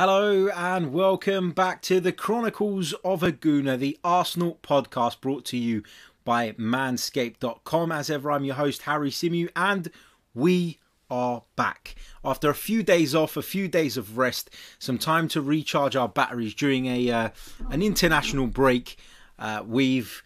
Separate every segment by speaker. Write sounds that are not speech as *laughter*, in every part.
Speaker 1: Hello and welcome back to the Chronicles of a Gooner, the Arsenal podcast brought to you by manscaped.com. As ever, I'm your host, Harry Symeou, and we are back. After a few days off, a few days of rest, some time to recharge our batteries during a uh, an international break, uh, we've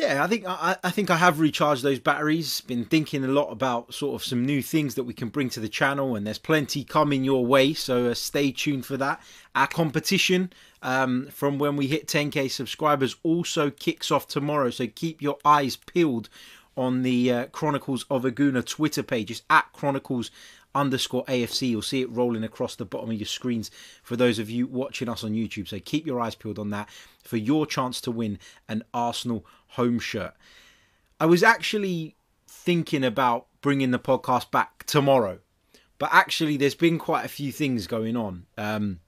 Speaker 1: yeah, I think I, I, think I have recharged those batteries. Been thinking a lot about sort of some new things that we can bring to the channel, and there's plenty coming your way. So uh, stay tuned for that. Our competition um, from when we hit 10k subscribers also kicks off tomorrow. So keep your eyes peeled on the uh, Chronicles of a Gooner Twitter page. It's at Chronicles underscore AFC. You'll see it rolling across the bottom of your screens for those of you watching us on YouTube. So keep your eyes peeled on that for your chance to win an Arsenal home shirt. I was actually thinking about bringing the podcast back tomorrow, but actually, there's been quite a few things going on. Um,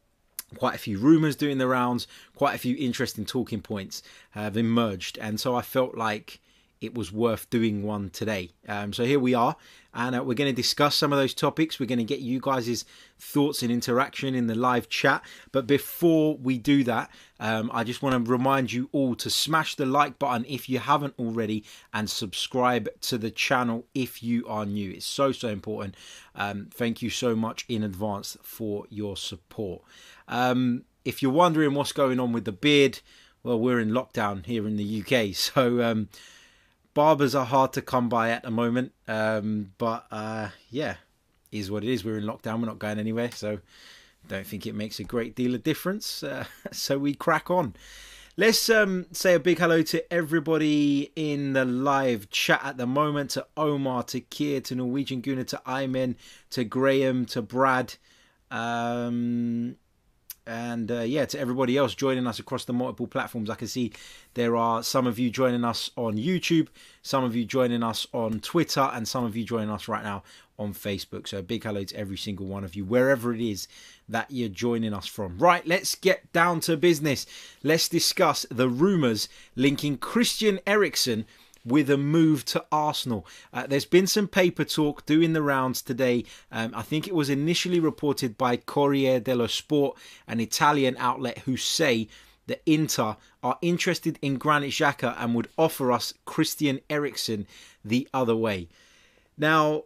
Speaker 1: quite a few rumours doing the rounds, quite a few interesting talking points have emerged, and so I felt like it was worth doing one today. Um, so here we are, and uh, we're going to discuss some of those topics. We're going to get you guys' thoughts and interaction in the live chat. But before we do that, um, I just want to remind you all to smash the like button if you haven't already, and subscribe to the channel if you are new. It's so so important. Um, thank you so much in advance for your support. Um, if you're wondering what's going on with the beard, well, we're in lockdown here in the UK, *laughs* so um, barbers are hard to come by at the moment. Um, but uh, yeah, is what it is. We're in lockdown. We're not going anywhere, so don't think it makes a great deal of difference. *laughs* Uh, so we crack on. Let's um, say a big hello to everybody in the live chat at the moment to Omar, to Kier, to Norwegian Gooner, to Imen, to Graham, to Brad. Um, and uh, yeah, to everybody else joining us across the multiple platforms, I can see there are some of you joining us on YouTube, some of you joining us on Twitter, and some of you joining us right now on Facebook. So a big hello to every single one of you, wherever it is that you're joining us from. Right, let's get down to business. Let's discuss the rumours linking Christian Eriksen with a move to Arsenal. Uh, there's been some paper talk doing the rounds today. Um, I think it was initially reported by Corriere dello Sport, an Italian outlet, who say that Inter are interested in Granit Xhaka and would offer us Christian Eriksen the other way. Now,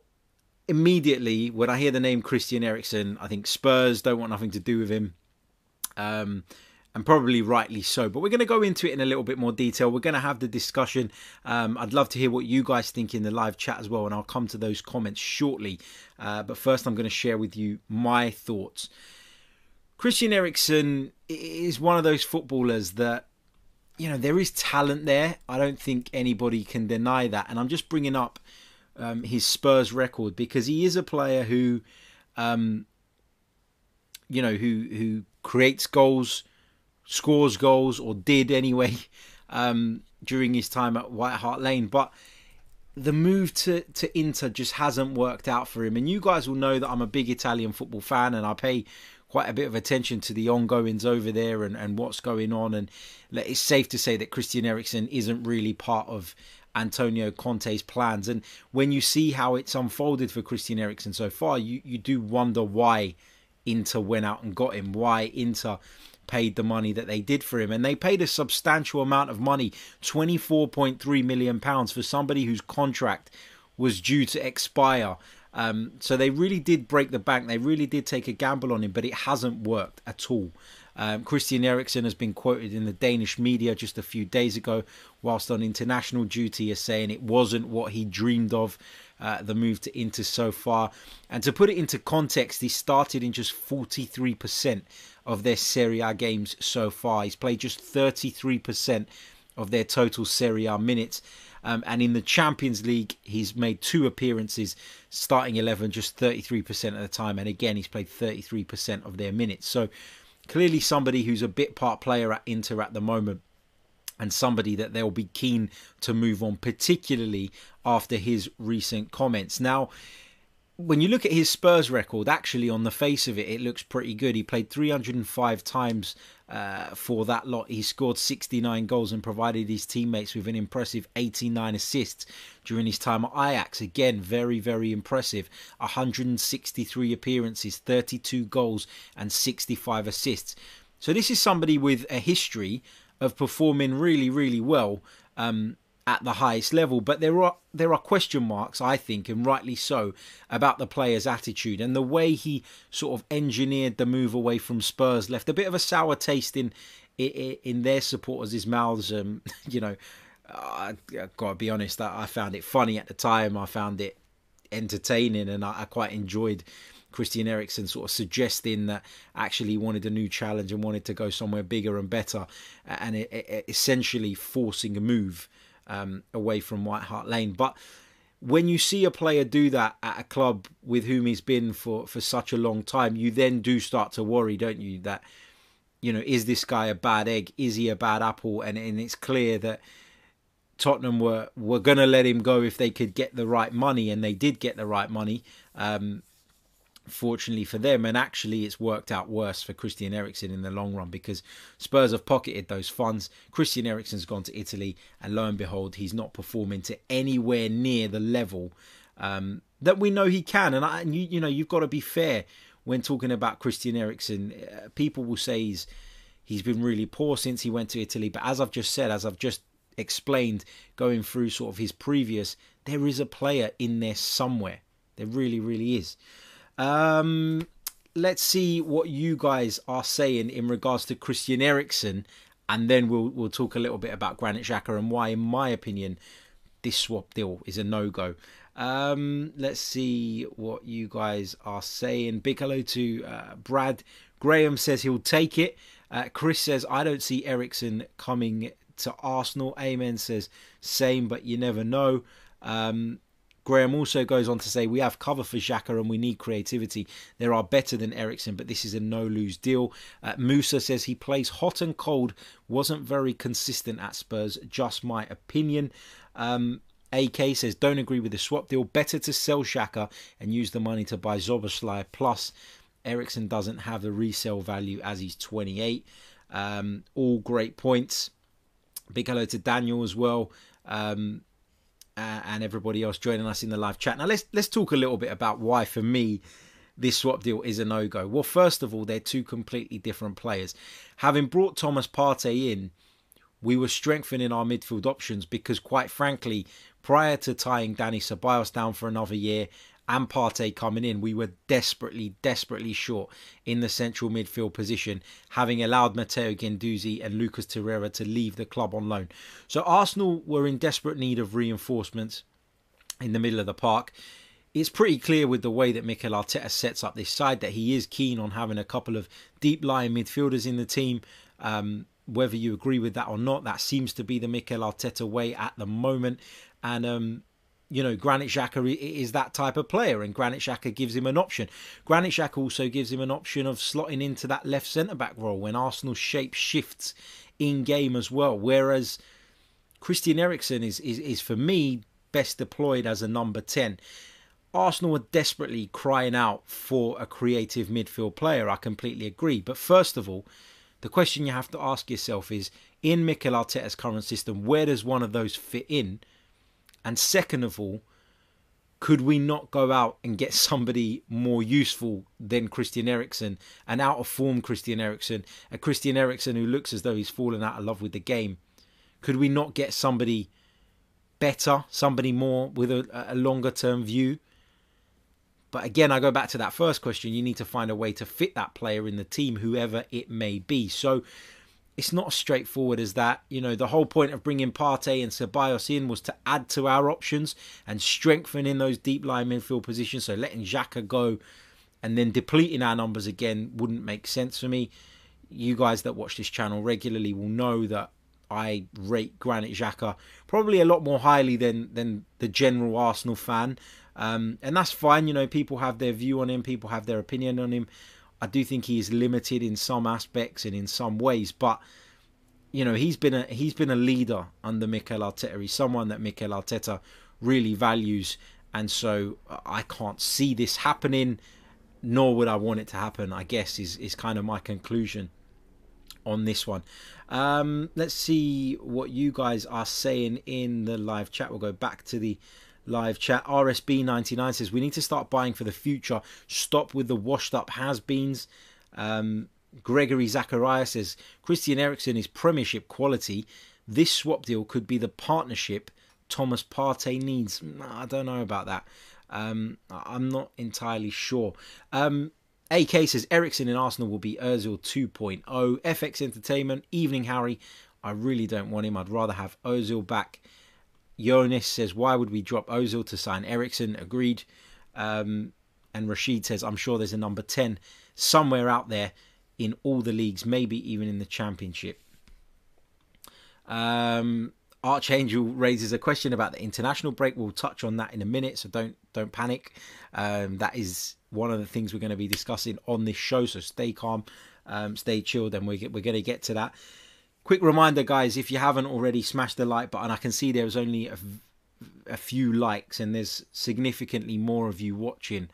Speaker 1: immediately when I hear the name Christian Eriksen, I think Spurs don't want nothing to do with him. Um, and probably rightly so. But we're going to go into it in a little bit more detail. We're going to have the discussion. Um, I'd love to hear what you guys think in the live chat as well, and I'll come to those comments shortly. Uh, but first, I'm going to share with you my thoughts. Christian Eriksen is one of those footballers that, you know, there is talent there. I don't think anybody can deny that. And I'm just bringing up um, his Spurs record because he is a player who, um, you know, who who creates goals scores goals or did anyway *laughs* um, during his time at White Hart Lane. But the move to, to Inter just hasn't worked out for him. And you guys will know that I'm a big Italian football fan and I pay quite a bit of attention to the ongoings over there and, and what's going on. And it's safe to say that Christian Eriksen isn't really part of Antonio Conte's plans. And when you see how it's unfolded for Christian Eriksen so far, you, you do wonder why Inter went out and got him, why Inter paid the money that they did for him. And they paid a substantial amount of money £24.3 million for somebody whose contract was due to expire. Um, so they really did break the bank. They really did take a gamble on him, but it hasn't worked at all. Um, Christian Eriksen has been quoted in the Danish media just a few days ago, whilst on international duty, as saying it wasn't what he dreamed of. Uh, the move to Inter so far, and to put it into context, he started in just 43% of their Serie A games so far. He's played just 33% of their total Serie A minutes. Um, and in the Champions League, he's made two appearances, starting 11 just 33% of the time. And again, he's played 33% of their minutes. So clearly somebody who's a bit part player at Inter at the moment and somebody that they'll be keen to move on, particularly after his recent comments. Now, when you look at his Spurs record, actually on the face of it, it looks pretty good. He played 305 times uh, for that lot. He scored 69 goals and provided his teammates with an impressive 89 assists during his time at Ajax. Again, very, very impressive. 163 appearances, 32 goals, and 65 assists. So this is somebody with a history of performing really, really well. Um, at the highest level. But there are there are question marks, I think, and rightly so, about the player's attitude and the way he sort of engineered the move away from Spurs left a bit of a sour taste in in, in their supporters' mouths. Um, *laughs* you know, I, I got to be honest, I, I found it funny at the time. I found it entertaining, and I, I quite enjoyed. Christian Eriksen sort of suggesting that actually he wanted a new challenge and wanted to go somewhere bigger and better, and it, it, essentially forcing a move um, away from White Hart Lane. But when you see a player do that at a club with whom he's been for, for such a long time, you then do start to worry, don't you? That, you know, is this guy a bad egg? Is he a bad apple? And, and it's clear that Tottenham were, were going to let him go if they could get the right money, and they did get the right money. Um, fortunately for them. And actually, it's worked out worse for Christian Eriksen in the long run because Spurs have pocketed those funds. Christian Eriksen's gone to Italy, and lo and behold, he's not performing to anywhere near the level um, that we know he can. And, I, and you, you know, you've got to be fair when talking about Christian Eriksen. Uh, people will say he's he's been really poor since he went to Italy, but as I've just said, as I've just explained, going through sort of his previous, there is a player in there somewhere. There really, really is. Um, let's see what you guys are saying in regards to Christian Eriksen, and then we'll we'll talk a little bit about Granit Xhaka and why, in my opinion, this swap deal is a no go. Um, let's see what you guys are saying. Big hello to uh, Brad. Graham says he'll take it. Uh, Chris says I don't see Eriksen coming to Arsenal. Amen says same, but you never know. Um, Graham also goes on to say, We have cover for Xhaka and we need creativity. There are better than Eriksen, but this is a no lose deal. Uh, Musa says he plays hot and cold, wasn't very consistent at Spurs, just my opinion. Um, AK says, Don't agree with the swap deal. Better to sell Xhaka and use the money to buy Szoboszlai. Plus, Eriksen doesn't have the resale value as he's 28. Um, all great points. Big hello to Daniel as well. Um, uh, and everybody else joining us in the live chat. Now let's let's talk a little bit about why for me this swap deal is a no go. Well, first of all, they're two completely different players. Having brought Thomas Partey in, we were strengthening our midfield options because, quite frankly, prior to tying Danny Ceballos down for another year and Partey coming in, we were desperately, desperately short in the central midfield position, having allowed Matteo Guendouzi and Lucas Torreira to leave the club on loan. So Arsenal were in desperate need of reinforcements in the middle of the park. It's pretty clear with the way that Mikel Arteta sets up this side that he is keen on having a couple of deep lying midfielders in the team. Um, whether you agree with that or not, that seems to be the Mikel Arteta way at the moment. And um, you know, Granit Xhaka is that type of player, and Granit Xhaka gives him an option. Granit Xhaka also gives him an option of slotting into that left centre back role when Arsenal's shape shifts in game as well. Whereas Christian Eriksen is, is, is for me best deployed as a number 10. Arsenal are desperately crying out for a creative midfield player. I completely agree. But first of all, the question you have to ask yourself is in Mikel Arteta's current system, where does one of those fit in? And second of all, could we not go out and get somebody more useful than Christian Eriksen, an out of form Christian Eriksen, a Christian Eriksen who looks as though he's fallen out of love with the game? Could we not get somebody better, somebody more with a, a longer term view? But again, I go back to that first question. You need to find a way to fit that player in the team, whoever it may be. So it's not as straightforward as that. You know, the whole point of bringing Partey and Ceballos in was to add to our options and strengthen in those deep line midfield positions. So letting Xhaka go and then depleting our numbers again wouldn't make sense for me. You guys that watch this channel regularly will know that I rate Granit Xhaka probably a lot more highly than than the general Arsenal fan, um, and that's fine. You know, people have their view on him, people have their opinion on him. I do think he is limited in some aspects and in some ways, but you know he's been a he's been a leader under Mikel Arteta. He's someone that Mikel Arteta really values, and so I can't see this happening, nor would I want it to happen. I guess is is kind of my conclusion on this one. Um, let's see what you guys are saying in the live chat. We'll go back to the live chat. RSB99 says we need to start buying for the future. Stop with the washed up has beens. Um, Gregory Zachariah says Christian Eriksen is Premiership quality. This swap deal could be the partnership Thomas Partey needs. I don't know about that. Um, I'm not entirely sure. Um, AK says Eriksen in Arsenal will be Ozil 2.0. FX Entertainment, Evening Harry. I really don't want him. I'd rather have Ozil back. Jonas says, why would we drop Ozil to sign Eriksen? Agreed. Um, and Rashid says, I'm sure there's a number 10 somewhere out there in all the leagues, maybe even in the championship. Um, Archangel raises a question about the international break. We'll touch on that in a minute, so don't don't panic. Um, that is one of the things we're going to be discussing on this show. So stay calm, um, stay chilled, and we're we're going to get to that. Quick reminder, guys, if you haven't already, smash the like button. I can see there's only a, a few likes, and there's significantly more of you watching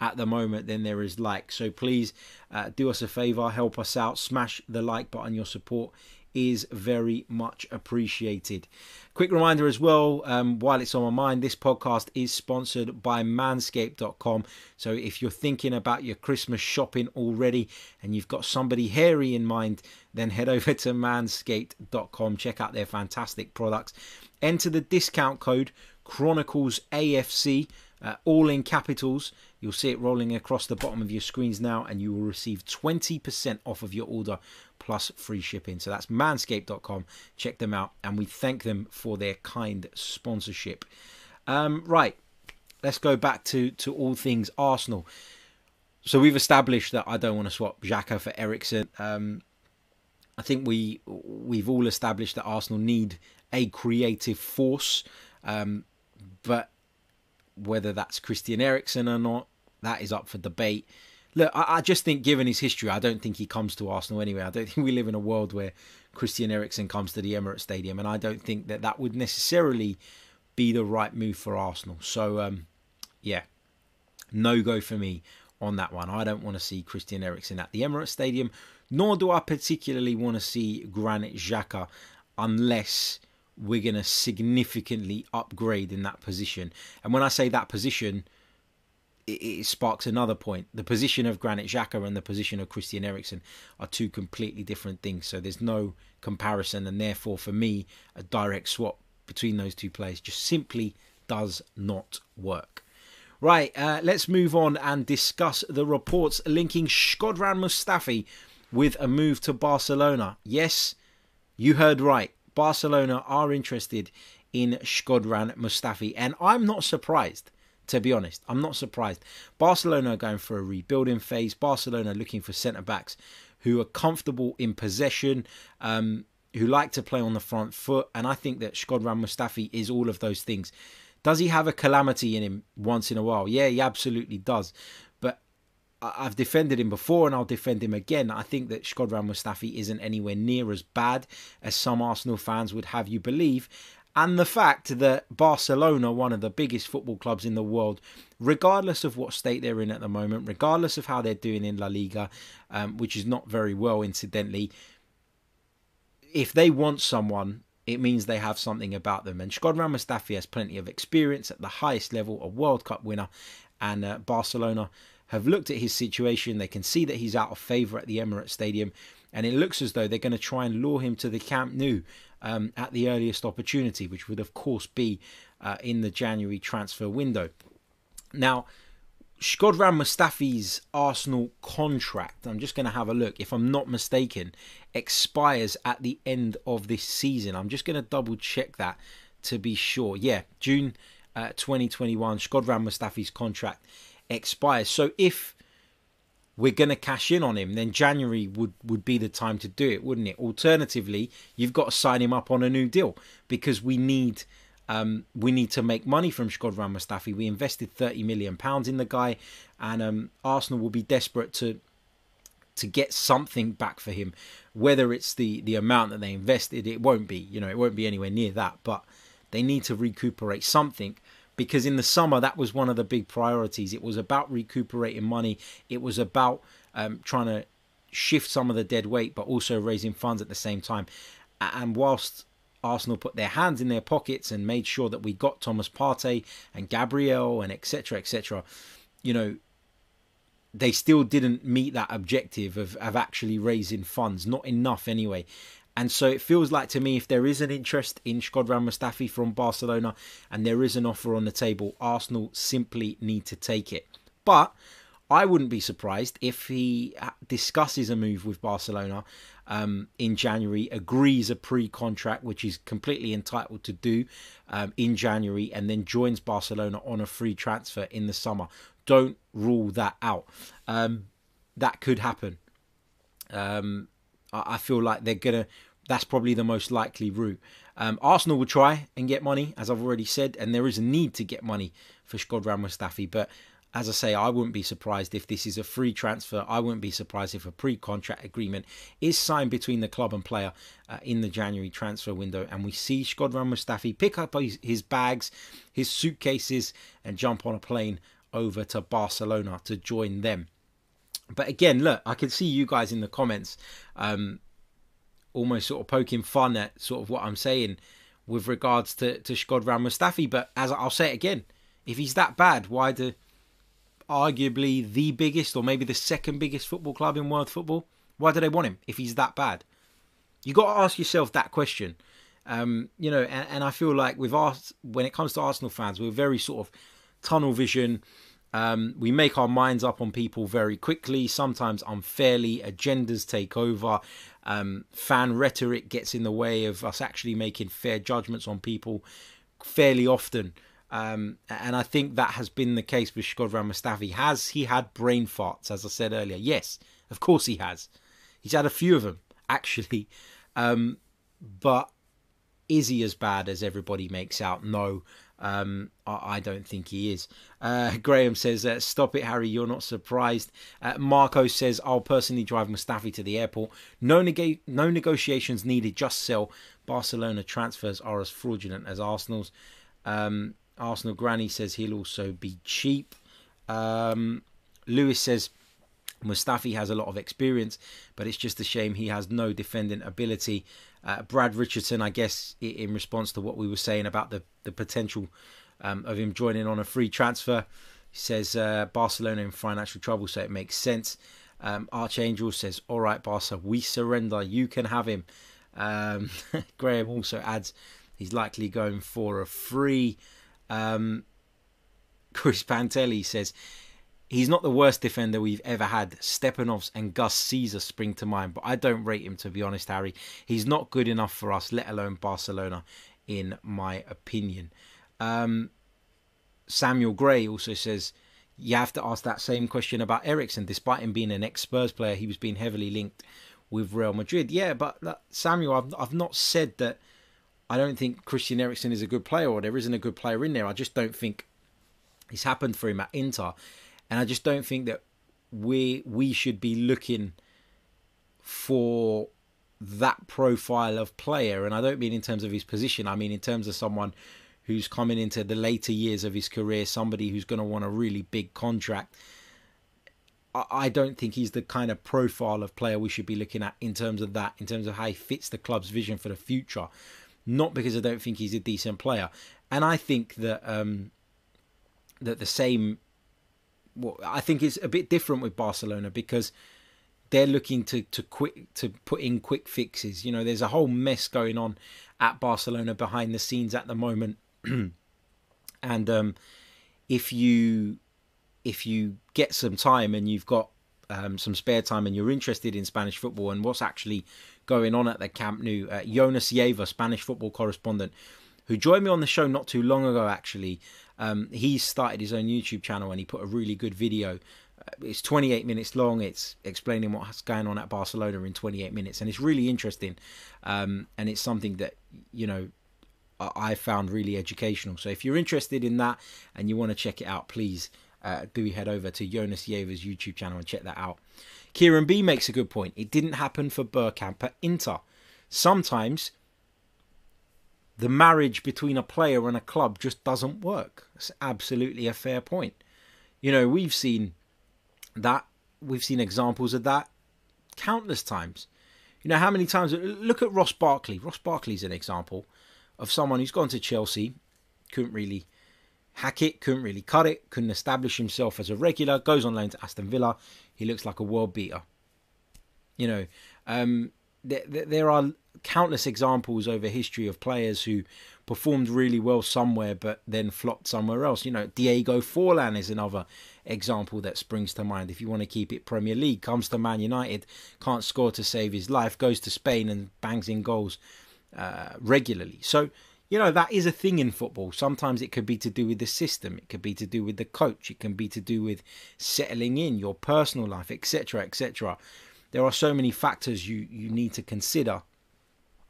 Speaker 1: at the moment than there is likes. So please uh, do us a favor, help us out, smash the like button. Your support is very much appreciated. Quick reminder as well, um, while it's on my mind, this podcast is sponsored by manscaped.com. So if you're thinking about your Christmas shopping already and you've got somebody hairy in mind, then head over to manscaped.com. Check out their fantastic products. Enter the discount code Chronicles AFC, uh, all in capitals You'll see it rolling across the bottom of your screens now, and you will receive 20% off of your order plus free shipping. So that's manscaped.com. Check them out, and we thank them for their kind sponsorship. Um, right, let's go back to, to all things Arsenal. So we've established that I don't want to swap Xhaka for Eriksen. Um, I think we we've all established that Arsenal need a creative force, um, but whether that's Christian Eriksen or not, that is up for debate. Look, I, I, just think, given his history, I don't think he comes to Arsenal anyway. I don't think we live in a world where Christian Eriksen comes to the Emirates Stadium, and I don't think that that would necessarily be the right move for Arsenal. So, um, yeah, no go for me on that one. I don't want to see Christian Eriksen at the Emirates Stadium, nor do I particularly want to see Granit Xhaka unless we're going to significantly upgrade in that position. And when I say that position, it, it, sparks another point. The position of Granit Xhaka and the position of Christian Eriksen are two completely different things. So there's no comparison, and therefore, for me, a direct swap between those two players just simply does not work. Right, uh, let's move on and discuss the reports linking Shkodran Mustafi with a move to Barcelona. Yes, you heard right. Barcelona are interested in Shkodran Mustafi, and I'm not surprised. To be honest, I'm not surprised. Barcelona are going for a rebuilding phase. Barcelona looking for centre backs who are comfortable in possession, um, who like to play on the front foot, and I think that Shkodran Mustafi is all of those things. Does he have a calamity in him once in a while? Yeah, he absolutely does. I've defended him before and I'll defend him again. I think that Shkodran Mustafi isn't anywhere near as bad as some Arsenal fans would have you believe. And the fact that Barcelona, one of the biggest football clubs in the world, regardless of what state they're in at the moment, regardless of how they're doing in La Liga, um, which is not very well, incidentally, if they want someone, it means they have something about them. And Shkodran Mustafi has plenty of experience at the highest level, a World Cup winner, and uh, Barcelona have looked at his situation. They can see that he's out of favour at the Emirates Stadium, and it looks as though they're going to try and lure him to the Camp Nou um, at the earliest opportunity, which would, of course, be uh, in the January transfer window. Now, Shkodran Mustafi's Arsenal contract, I'm just going to have a look, if I'm not mistaken, expires at the end of this season. I'm just going to double check that to be sure. Yeah, June uh, 2021, Shkodran Mustafi's contract expires. So if we're going to cash in on him, then January would, would be the time to do it, wouldn't it? Alternatively, you've got to sign him up on a new deal because we need um, we need to make money from Shkodran Mustafi. We invested 30 million pounds in the guy, and um, Arsenal will be desperate to to get something back for him. Whether it's the the amount that they invested, it won't be. You know, it won't be anywhere near that. But they need to recuperate something because in the summer that was one of the big priorities. It was about recuperating money. It was about um, trying to shift some of the dead weight, but also raising funds at the same time. And whilst Arsenal put their hands in their pockets and made sure that we got Thomas Partey and Gabriel and etc. etc. You know, they still didn't meet that objective of, of actually raising funds, not enough anyway. And so it feels like to me, if there is an interest in Shkodran Mustafi from Barcelona and there is an offer on the table, Arsenal simply need to take it. But I wouldn't be surprised if he discusses a move with Barcelona um, in January, agrees a pre contract, which he's completely entitled to do um, in January, and then joins Barcelona on a free transfer in the summer. Don't rule that out. Um, that could happen. Um, I feel like they're gonna. That's probably the most likely route. Um, Arsenal will try and get money, as I've already said, and there is a need to get money for Shkodran Mustafi. But as I say, I wouldn't be surprised if this is a free transfer. I wouldn't be surprised if a pre-contract agreement is signed between the club and player uh, in the January transfer window, and we see Shkodran Mustafi pick up his, his bags, his suitcases, and jump on a plane over to Barcelona to join them. But again, look, I can see you guys in the comments um, almost sort of poking fun at sort of what I'm saying with regards to, to Shkodran Mustafi. But as I'll say it again, if he's that bad, why do arguably the biggest or maybe the second biggest football club in world football, why do they want him if he's that bad? You got to ask yourself that question. Um, you know, and, and, I feel like with us, when it comes to Arsenal fans, we're very sort of tunnel vision. Um, we make our minds up on people very quickly, sometimes unfairly. Agendas take over. Um, fan rhetoric gets in the way of us actually making fair judgments on people fairly often. Um, and I think that has been the case with Shkodran Mustafi. Has he had brain farts, as I said earlier? Yes, of course he has. He's had a few of them, *laughs* actually. Um, but is he as bad as everybody makes out? No. Um, I, I, don't think he is. Uh, *laughs* Graham says, uh, "Stop it, Harry. You're not surprised." Uh, Marco says, "I'll personally drive Mustafi to the airport. No, neg- no negotiations needed. Just sell. Barcelona transfers are as fraudulent as Arsenal's." Um, Arsenal Granny says he'll also be cheap. Um, Lewis says Mustafi has a lot of experience, but it's just a shame he has no defending ability. Uh, Brad Richardson, I guess, in response to what we were saying about the the potential um, of him joining on a free transfer, says uh, Barcelona in financial trouble, so it makes sense. Um, Archangel says, "All right, Barca, we surrender. You can have him." Um, *laughs* Graham also adds, "He's likely going for a free." Um, Chris Pantelli says he's not the worst defender we've ever had. Stepanovs and Gus Caesar spring to mind, but I don't rate him to be honest, Harry. He's not good enough for us, let alone Barcelona, in my opinion. Um, Samuel Gray also says you have to ask that same question about Eriksen. Despite him being an ex Spurs player, he was being heavily linked with Real Madrid. Yeah, but Samuel, I've, I've not said that I don't think Christian Eriksen is a good player or there isn't a good player in there. I just don't think it's happened for him at Inter. And I just don't think that we we should be looking for that profile of player. And I don't mean in terms of his position, I mean in terms of someone who's coming into the later years of his career, somebody who's going to want a really big contract. I don't think he's the kind of profile of player we should be looking at in terms of that, in terms of how he fits the club's vision for the future not because I don't think he's a decent player. And I think that um, that the same. Well, I think it's a bit different with Barcelona because they're looking to to quick to put in quick fixes. You know, there's a whole mess going on at Barcelona behind the scenes at the moment, *clears throat* and um, if you if you get some time and you've got um, some spare time and you're interested in Spanish football and what's actually going on at the Camp Nou. Uh, Jonas Yeva, Spanish football correspondent, who joined me on the show not too long ago, actually. Um, he started his own YouTube channel and he put a really good video. Uh, it's 28 minutes long. It's explaining what's going on at Barcelona in 28 minutes, and it's really interesting. Um, and it's something that you know I found really educational. So if you're interested in that and you want to check it out, please uh, do head over to Jonas Yever's YouTube channel and check that out. Kieran B makes a good point. It didn't happen for Bergkamp at Inter. Sometimes the marriage between a player and a club just doesn't work. It's absolutely a fair point. You know, we've seen that. We've seen examples of that countless times. You know, how many times? Look at Ross Barkley. Ross Barkley's an example of someone who's gone to Chelsea, couldn't really hack it, couldn't really cut it, couldn't establish himself as a regular, goes on loan to Aston Villa. He looks like a world beater. You know, um, there, there are countless examples over history of players who performed really well somewhere but then flopped somewhere else. You know, Diego Forlan is another example that springs to mind. If you want to keep it Premier League, comes to Man United, can't score to save his life, goes to Spain and bangs in goals uh, regularly. So, you know, that is a thing in football. Sometimes it could be to do with the system, it could be to do with the coach, it can be to do with settling in, your personal life, etc., etc. There are so many factors you, you need to consider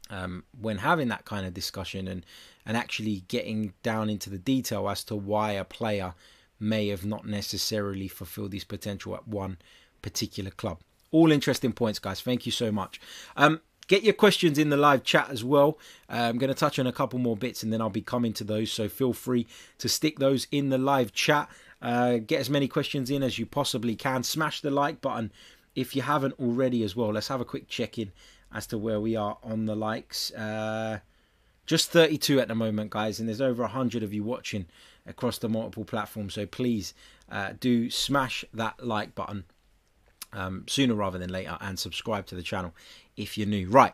Speaker 1: um, when having that kind of discussion and and actually getting down into the detail as to why a player may have not necessarily fulfilled his potential at one particular club. All interesting points, guys. Thank you so much. Um, get your questions in the live chat as well. Uh, I'm going to touch on a couple more bits and then I'll be coming to those. So feel free to stick those in the live chat. Uh, get as many questions in as you possibly can. Smash the like button if you haven't already as well. Let's have a quick check in as to where we are on the likes. Uh, just 32 at the moment, guys, and there's over 100 of you watching across the multiple platforms. So please uh, do smash that like button um, sooner rather than later and subscribe to the channel if you're new. Right,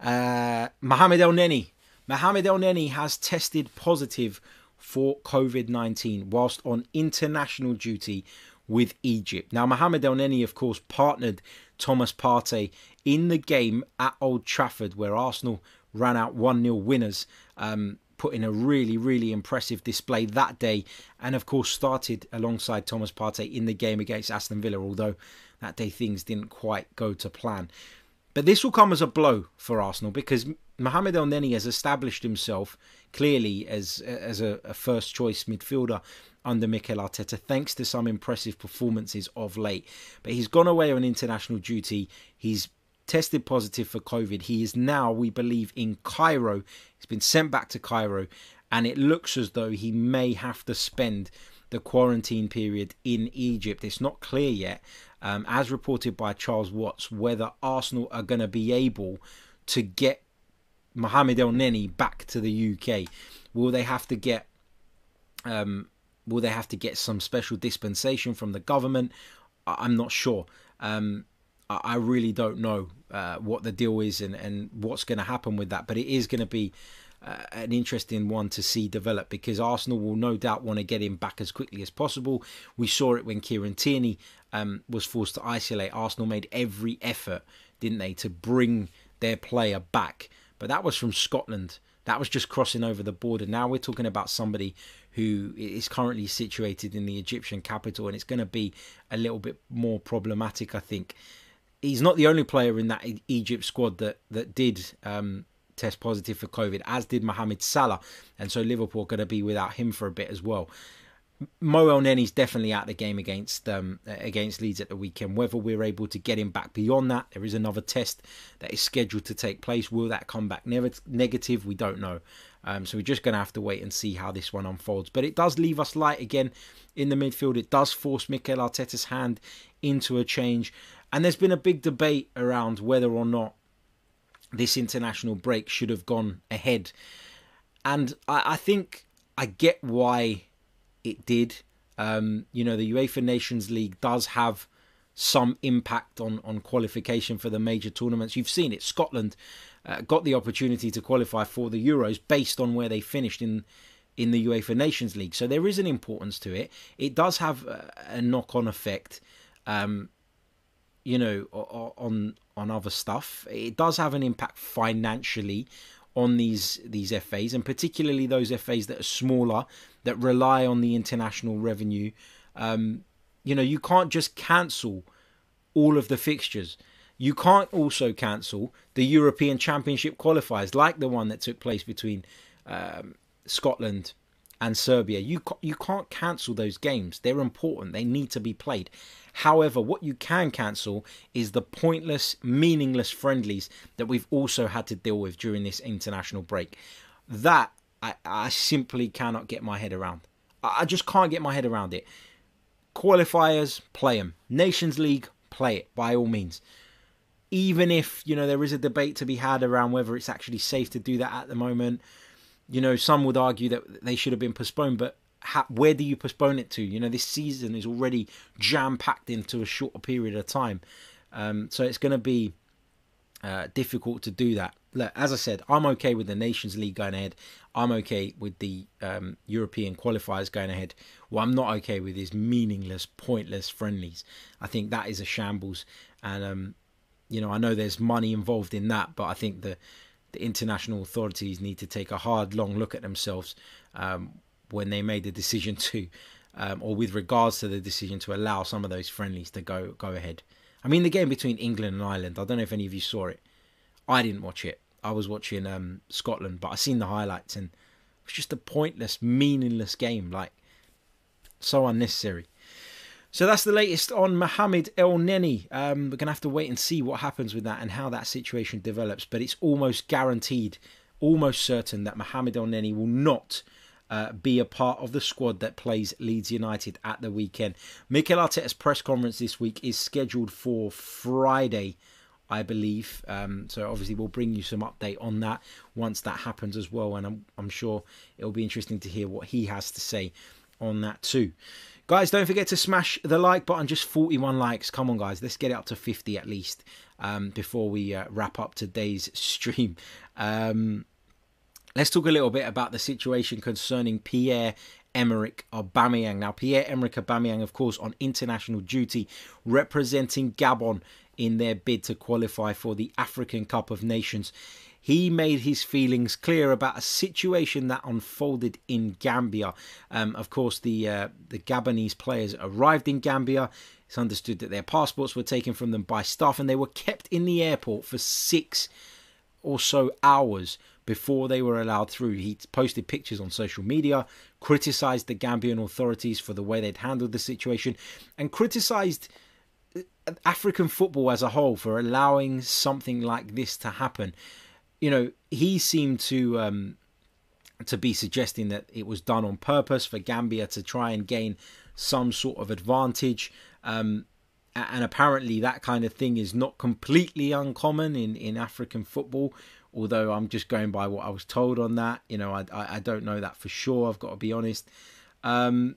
Speaker 1: uh, Mohamed Elneny. Mohamed Elneny has tested positive for COVID 19 whilst on international duty with Egypt. Now, Mohamed Elneny, of course, partnered Thomas Partey in the game at Old Trafford, where Arsenal ran out 1 0 winners, um, put in a really, really impressive display that day, and of course started alongside Thomas Partey in the game against Aston Villa, although that day things didn't quite go to plan. But this will come as a blow for Arsenal because Mohamed Elneny has established himself clearly as as a, a first choice midfielder under Mikel Arteta, thanks to some impressive performances of late. But he's gone away on international duty. He's tested positive for COVID. He is now, we believe, in Cairo. He's been sent back to Cairo, and it looks as though he may have to spend the quarantine period in Egypt. It's not clear yet, um, as reported by Charles Watts, whether Arsenal are going to be able to get Mohamed Elneny back to the UK. Will they have to get um, Will they have to get some special dispensation from the government? I'm not sure. Um, I really don't know uh, what the deal is and, and what's going to happen with that. But it is going to be uh, an interesting one to see develop because Arsenal will no doubt want to get him back as quickly as possible. We saw it when Kieran Tierney um, was forced to isolate. Arsenal made every effort, didn't they, to bring their player back. But that was from Scotland. That was just crossing over the border. Now we're talking about somebody who is currently situated in the Egyptian capital, and it's going to be a little bit more problematic, I think. He's not the only player in that Egypt squad that that did um, test positive for COVID, as did Mohamed Salah, and so Liverpool are going to be without him for a bit as well. Mo Elneny's definitely out the game against um, against Leeds at the weekend. Whether we're able to get him back beyond that, there is another test that is scheduled to take place. Will that come back negative? We don't know. Um, so we're just going to have to wait and see how this one unfolds. But it does leave us light again in the midfield. It does force Mikel Arteta's hand into a change. And there's been a big debate around whether or not this international break should have gone ahead. And I, I think I get why it did. Um, you know, the UEFA Nations League does have some impact on, on qualification for the major tournaments. You've seen it. Scotland uh, got the opportunity to qualify for the Euros based on where they finished in in the UEFA Nations League. So there is an importance to it. It does have a, a knock-on effect, um, you know, on on other stuff. It does have an impact financially on these these FAs, and particularly those FAs that are smaller that rely on the international revenue. Um, you know, you can't just cancel all of the fixtures. You can't also cancel the European Championship qualifiers, like the one that took place between um, Scotland and Serbia. You you can't cancel those games. They're important. They need to be played. However, what you can cancel is the pointless, meaningless friendlies that we've also had to deal with during this international break. That I, I simply cannot get my head around. I just can't get my head around it. Qualifiers, play them. Nations League, play it by all means. Even if you know there is a debate to be had around whether it's actually safe to do that at the moment, you know some would argue that they should have been postponed. But how, where do you postpone it to? You know this season is already jam packed into a shorter period of time, um, so it's going to be uh, difficult to do that. Look, as I said, I'm okay with the Nations League going ahead. I'm okay with the um, European qualifiers going ahead. What I'm not okay with is meaningless, pointless friendlies. I think that is a shambles, and um, you know I know there's money involved in that, but I think the the international authorities need to take a hard, long look at themselves um, when they made the decision *laughs* to, um, or with regards to the decision to allow some of those friendlies to go go ahead. I mean, the game between England and Ireland. I don't know if any of you saw it. I didn't watch it. I was watching um, Scotland, but I seen the highlights and it was just a pointless, meaningless game. Like so unnecessary. So that's the latest on Mohamed Elneny. Um, we're gonna have to wait and see what happens with that and how that situation develops. But it's almost guaranteed, almost certain that Mohamed Elneny will not uh, be a part of the squad that plays Leeds United at the weekend. Mikel Arteta's press conference this week is scheduled for Friday. I believe. Um, so obviously we'll bring you some update on that once that happens as well, and I'm, I'm sure it'll be interesting to hear what he has to say on that too. Guys, don't forget to smash the like button. Just 41 likes. Come on, guys. Let's get it up to 50 at least um, before we uh, wrap up today's *laughs* stream. Um, let's talk a little bit about the situation concerning Pierre Emerick Aubameyang. Now, Pierre Emerick Aubameyang, of course, on international duty, representing Gabon in their bid to qualify for the African Cup of Nations. He made his feelings clear about a situation that unfolded in Gambia. Um, of course, the uh, the Gabonese players arrived in Gambia. It's understood that their passports were taken from them by staff, and they were kept in the airport for six or so hours before they were allowed through. He posted pictures on social media, criticized the Gambian authorities for the way they'd handled the situation, and criticized African football as a whole for allowing something like this to happen. You know, he seemed to um, to be suggesting that it was done on purpose for Gambia to try and gain some sort of advantage. Um, and apparently, that kind of thing is not completely uncommon in, in African football. Although I'm just going by what I was told on that, you know, I, I, I don't know that for sure. I've got to be honest. Um,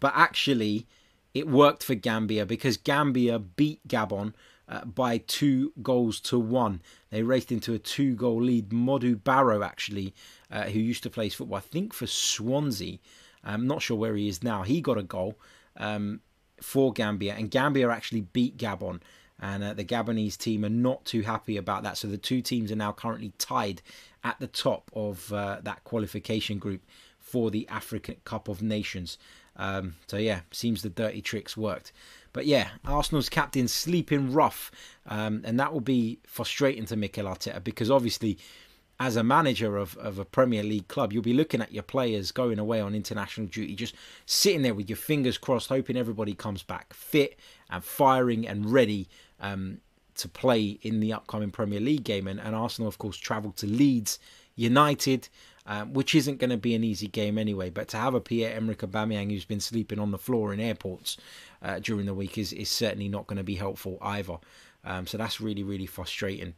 Speaker 1: but actually, it worked for Gambia because Gambia beat Gabon uh, by two goals to one. They raced into a two goal lead. Modou Barrow, actually, uh, who used to play football, I think for Swansea, I'm not sure where he is now, he got a goal um, for Gambia, and Gambia actually beat Gabon. And uh, the Gabonese team are not too happy about that. So the two teams are now currently tied at the top of uh, that qualification group for the African Cup of Nations. Um, so yeah, seems the dirty tricks worked. But yeah, Arsenal's captain sleeping rough, um, and that will be frustrating to Mikel Arteta because obviously, as a manager of, of a Premier League club, you'll be looking at your players going away on international duty, just sitting there with your fingers crossed, hoping everybody comes back fit and firing and ready um, to play in the upcoming Premier League game. And, and Arsenal, of course, travelled to Leeds United um, which isn't going to be an easy game anyway. But to have a Pierre Emerick Aubameyang who's been sleeping on the floor in airports uh, during the week is, is certainly not going to be helpful either. Um, so that's really, really frustrating.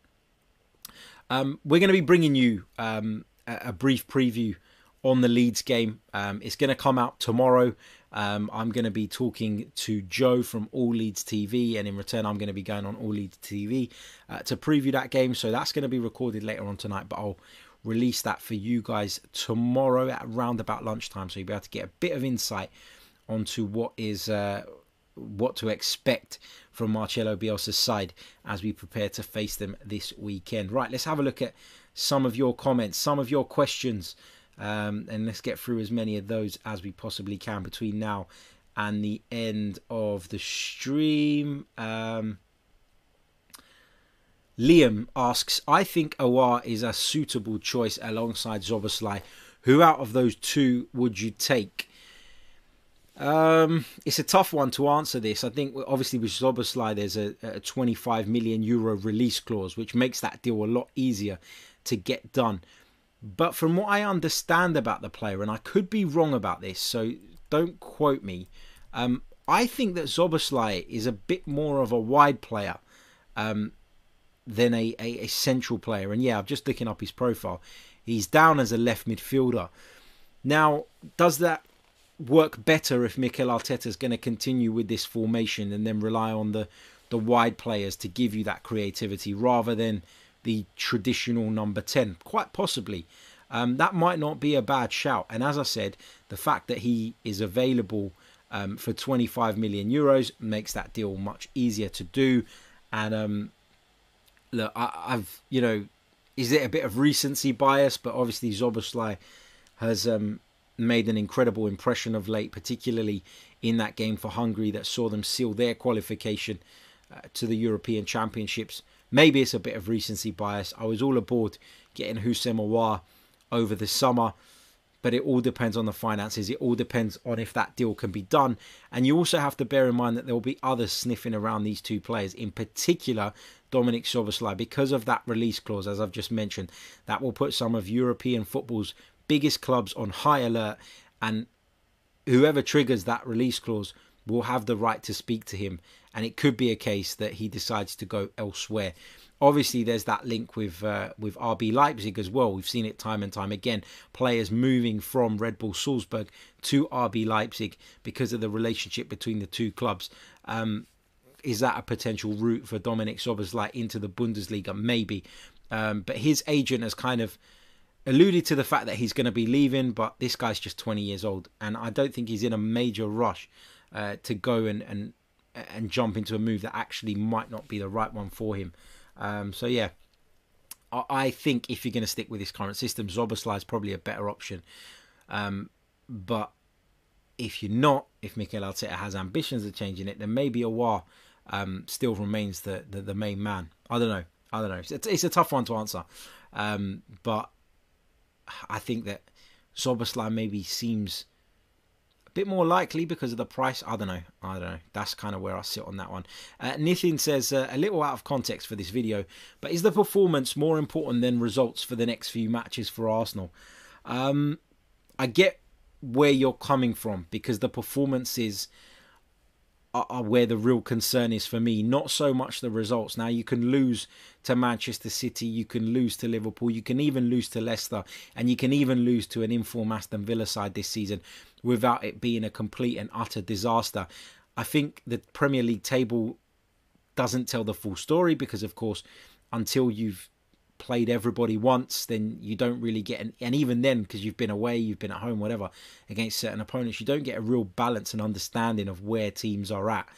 Speaker 1: Um, we're going to be bringing you um, a, a, brief preview on the Leeds game. Um, it's going to come out tomorrow. Um, I'm going to be talking to Joe from All Leeds TV, and in return, I'm going to be going on All Leeds TV uh, to preview that game. So that's going to be recorded later on tonight, but I'll release that for you guys tomorrow at around about lunchtime, so you'll be able to get a bit of insight onto what is uh, what to expect from Marcelo Bielsa's side as we prepare to face them this weekend. Right, let's have a look at some of your comments, some of your questions, um, and let's get through as many of those as we possibly can between now and the end of the stream. Um, Liam asks, I think Aouar is a suitable choice alongside Szoboszlai, Who out of those two would you take? Um, it's a tough one to answer this. I think obviously with Szoboszlai there's a, a 25 million euro release clause, which makes that deal a lot easier to get done. But from what I understand about the player, and I could be wrong about this, so don't quote me. Um, I think that Szoboszlai is a bit more of a wide player um, than a, a, a, central player. And yeah, I'm just looking up his profile. He's down as a left midfielder. Now, does that work better if Mikel Arteta is going to continue with this formation and then rely on the the wide players to give you that creativity rather than the traditional number 10 quite possibly. Um, that might not be a bad shout. And as i said the fact that he is available um, for 25 million euros makes that deal much easier to do. And um, look I, have you know is it a bit of recency bias? But obviously Szoboszlai has um, made an incredible impression of late, particularly in that game for Hungary that saw them seal their qualification uh, to the European Championships. Maybe it's a bit of recency bias. I was all aboard getting Houssem Aouar over the summer, but it all depends on the finances. It all depends on if that deal can be done. And you also have to bear in mind that there will be others sniffing around these two players, in particular Dominik Szoboszlai, because of that release clause, as I've just mentioned. That will put some of European football's biggest clubs on high alert, and whoever triggers that release clause will have the right to speak to him. And it could be a case that he decides to go elsewhere. Obviously, there's that link with uh, with RB Leipzig as well. We've seen it time and time again. Players moving from Red Bull Salzburg to RB Leipzig because of the relationship between the two clubs. Um, is that a potential route for Dominik Szoboszlai into the Bundesliga? Maybe. Um, but his agent has kind of alluded to the fact that he's going to be leaving, but this guy's just 20 years old, and I don't think he's in a major rush uh, to go and, and and jump into a move that actually might not be the right one for him. Um, so yeah, I, I, think if you're going to stick with this current system, Szoboszlai is probably a better option. Um, but if you're not, if Mikel Arteta has ambitions of changing it, then maybe Aouar um, still remains the, the, the main man. I don't know. I don't know. It's, it's a tough one to answer. Um, but I think that Szoboszlai maybe seems bit more likely because of the price. I don't know. I don't know. That's kind of where I sit on that one. Uh, Nithin says uh, a little out of context for this video, but is the performance more important than results for the next few matches for Arsenal? Um, I get where you're coming from because the performance performances are where the real concern is for me. Not so much the results. Now you can lose to Manchester City, you can lose to Liverpool, you can even lose to Leicester, and you can even lose to an informed Aston Villa side this season without it being a complete and utter disaster. I think the Premier League table doesn't tell the full story because, of course, until you've played everybody once, then you don't really get, an, and even then, because you've been away, you've been at home, whatever, against certain opponents, you don't get a real balance and understanding of where teams are at.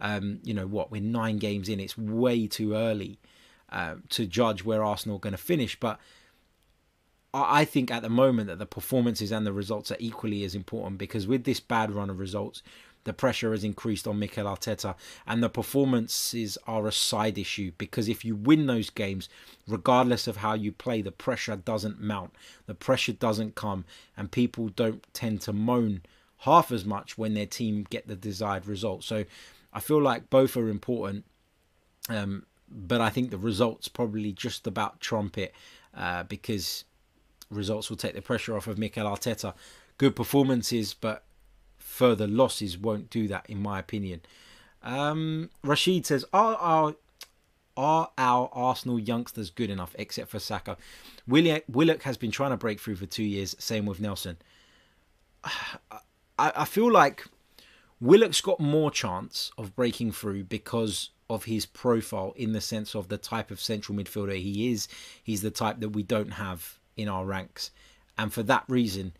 Speaker 1: Um, you know what? We're nine games in; it's way too early uh, to judge where Arsenal are going to finish. But I think at the moment that the performances and the results are equally as important because with this bad run of results, the pressure has increased on Mikel Arteta, and the performances are a side issue because if you win those games, regardless of how you play, the pressure doesn't mount, the pressure doesn't come, and people don't tend to moan half as much when their team get the desired result. So I feel like both are important, um, but I think the results probably just about trump it uh, because results will take the pressure off of Mikel Arteta. Good performances, but further losses won't do that, in my opinion. Um, Rashid says, are our are our Arsenal youngsters good enough, except for Saka? Willock, Willock has been trying to break through for two years. Same with Nelson. *sighs* I, I feel like Willock's got more chance of breaking through because of his profile in the sense of the type of central midfielder he is. He's the type that we don't have in our ranks. And for that reason,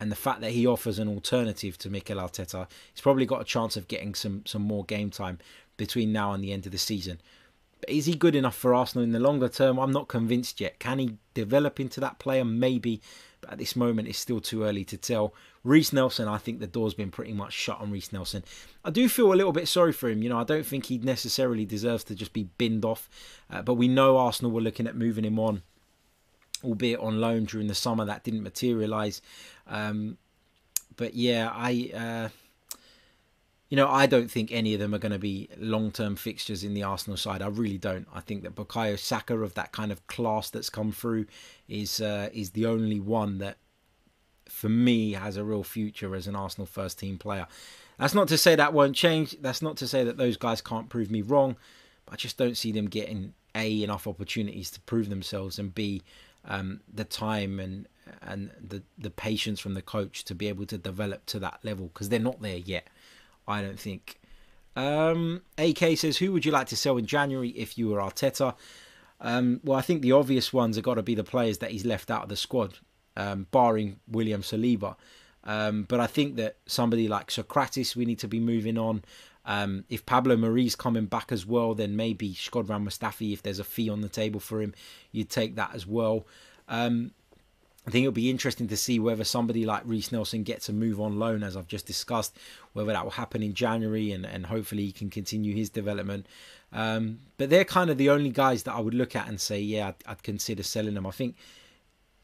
Speaker 1: and the fact that he offers an alternative to Mikel Arteta, he's probably got a chance of getting some some more game time between now and the end of the season. But is he good enough for Arsenal in the longer term? I'm not convinced yet. Can he develop into that player? Maybe, but at this moment it's still too early to tell. Reiss Nelson, I think the door's been pretty much shut on Reiss Nelson. I do feel a little bit sorry for him. You know, I don't think he necessarily deserves to just be binned off. Uh, but we know Arsenal were looking at moving him on albeit on loan during the summer. That didn't materialise. Um, but yeah, I. Uh, you know, I don't think any of them are going to be long-term fixtures in the Arsenal side. I really don't. I think that Bukayo Saka of that kind of class that's come through is uh, is the only one that, for me, has a real future as an Arsenal first-team player. That's not to say that won't change. That's not to say that those guys can't prove me wrong. But I just don't see them getting a enough opportunities to prove themselves and b um, the time and and the the patience from the coach to be able to develop to that level because they're not there yet. I don't think. Um, AK says, who would you like to sell in January if you were Arteta? Um, well, I think the obvious ones have got to be the players that he's left out of the squad, um, barring William Saliba. Um, but I think that somebody like Socrates, we need to be moving on. Um, if Pablo Mari's coming back as well, then maybe Shkodran Mustafi, if there's a fee on the table for him, you'd take that as well. Um, I think it'll be interesting to see whether somebody like Reiss Nelson gets a move on loan, as I've just discussed, whether that will happen in January and, and hopefully he can continue his development. Um, but they're kind of the only guys that I would look at and say, yeah, I'd, I'd consider selling them. I think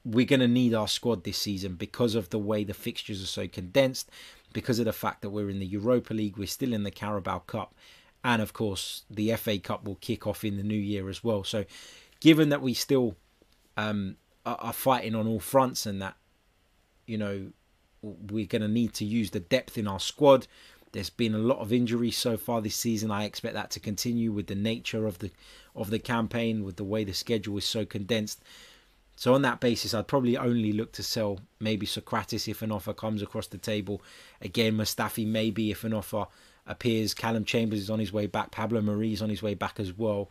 Speaker 1: we're going to need our squad this season because of the way the fixtures are so condensed, because of the fact that we're in the Europa League, we're still in the Carabao Cup, and of course the FA Cup will kick off in the new year as well. So, given that we still um, are fighting on all fronts and that you know we're going to need to use the depth in our squad there's been a lot of injuries so far this season i expect that to continue with the nature of the of the campaign with the way the schedule is so condensed so on that basis i'd probably only look to sell maybe Socrates if an offer comes across the table again mustafi maybe if an offer appears callum chambers is on his way back pablo mari is on his way back as well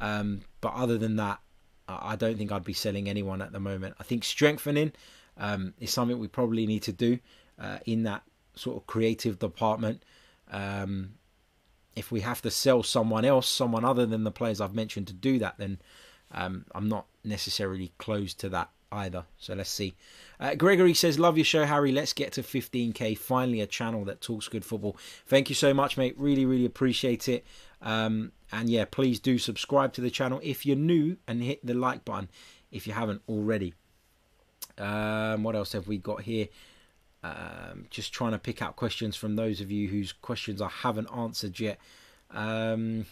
Speaker 1: um, but other than that I don't think I'd be selling anyone at the moment. I think strengthening um, is something we probably need to do uh, in that sort of creative department. Um, if we have to sell someone else, someone other than the players I've mentioned to do that, then um, I'm not necessarily close to that either. So let's see. Uh, Gregory says, Love your show, Harry. Let's get to 15k. Finally, a channel that talks good football. Thank you so much, mate. Really, really appreciate it. Um, and yeah, please do subscribe to the channel if you're new and hit the like button if you haven't already. Um, what else have we got here? Um, just trying to pick out questions from those of you whose questions I haven't answered yet. Um,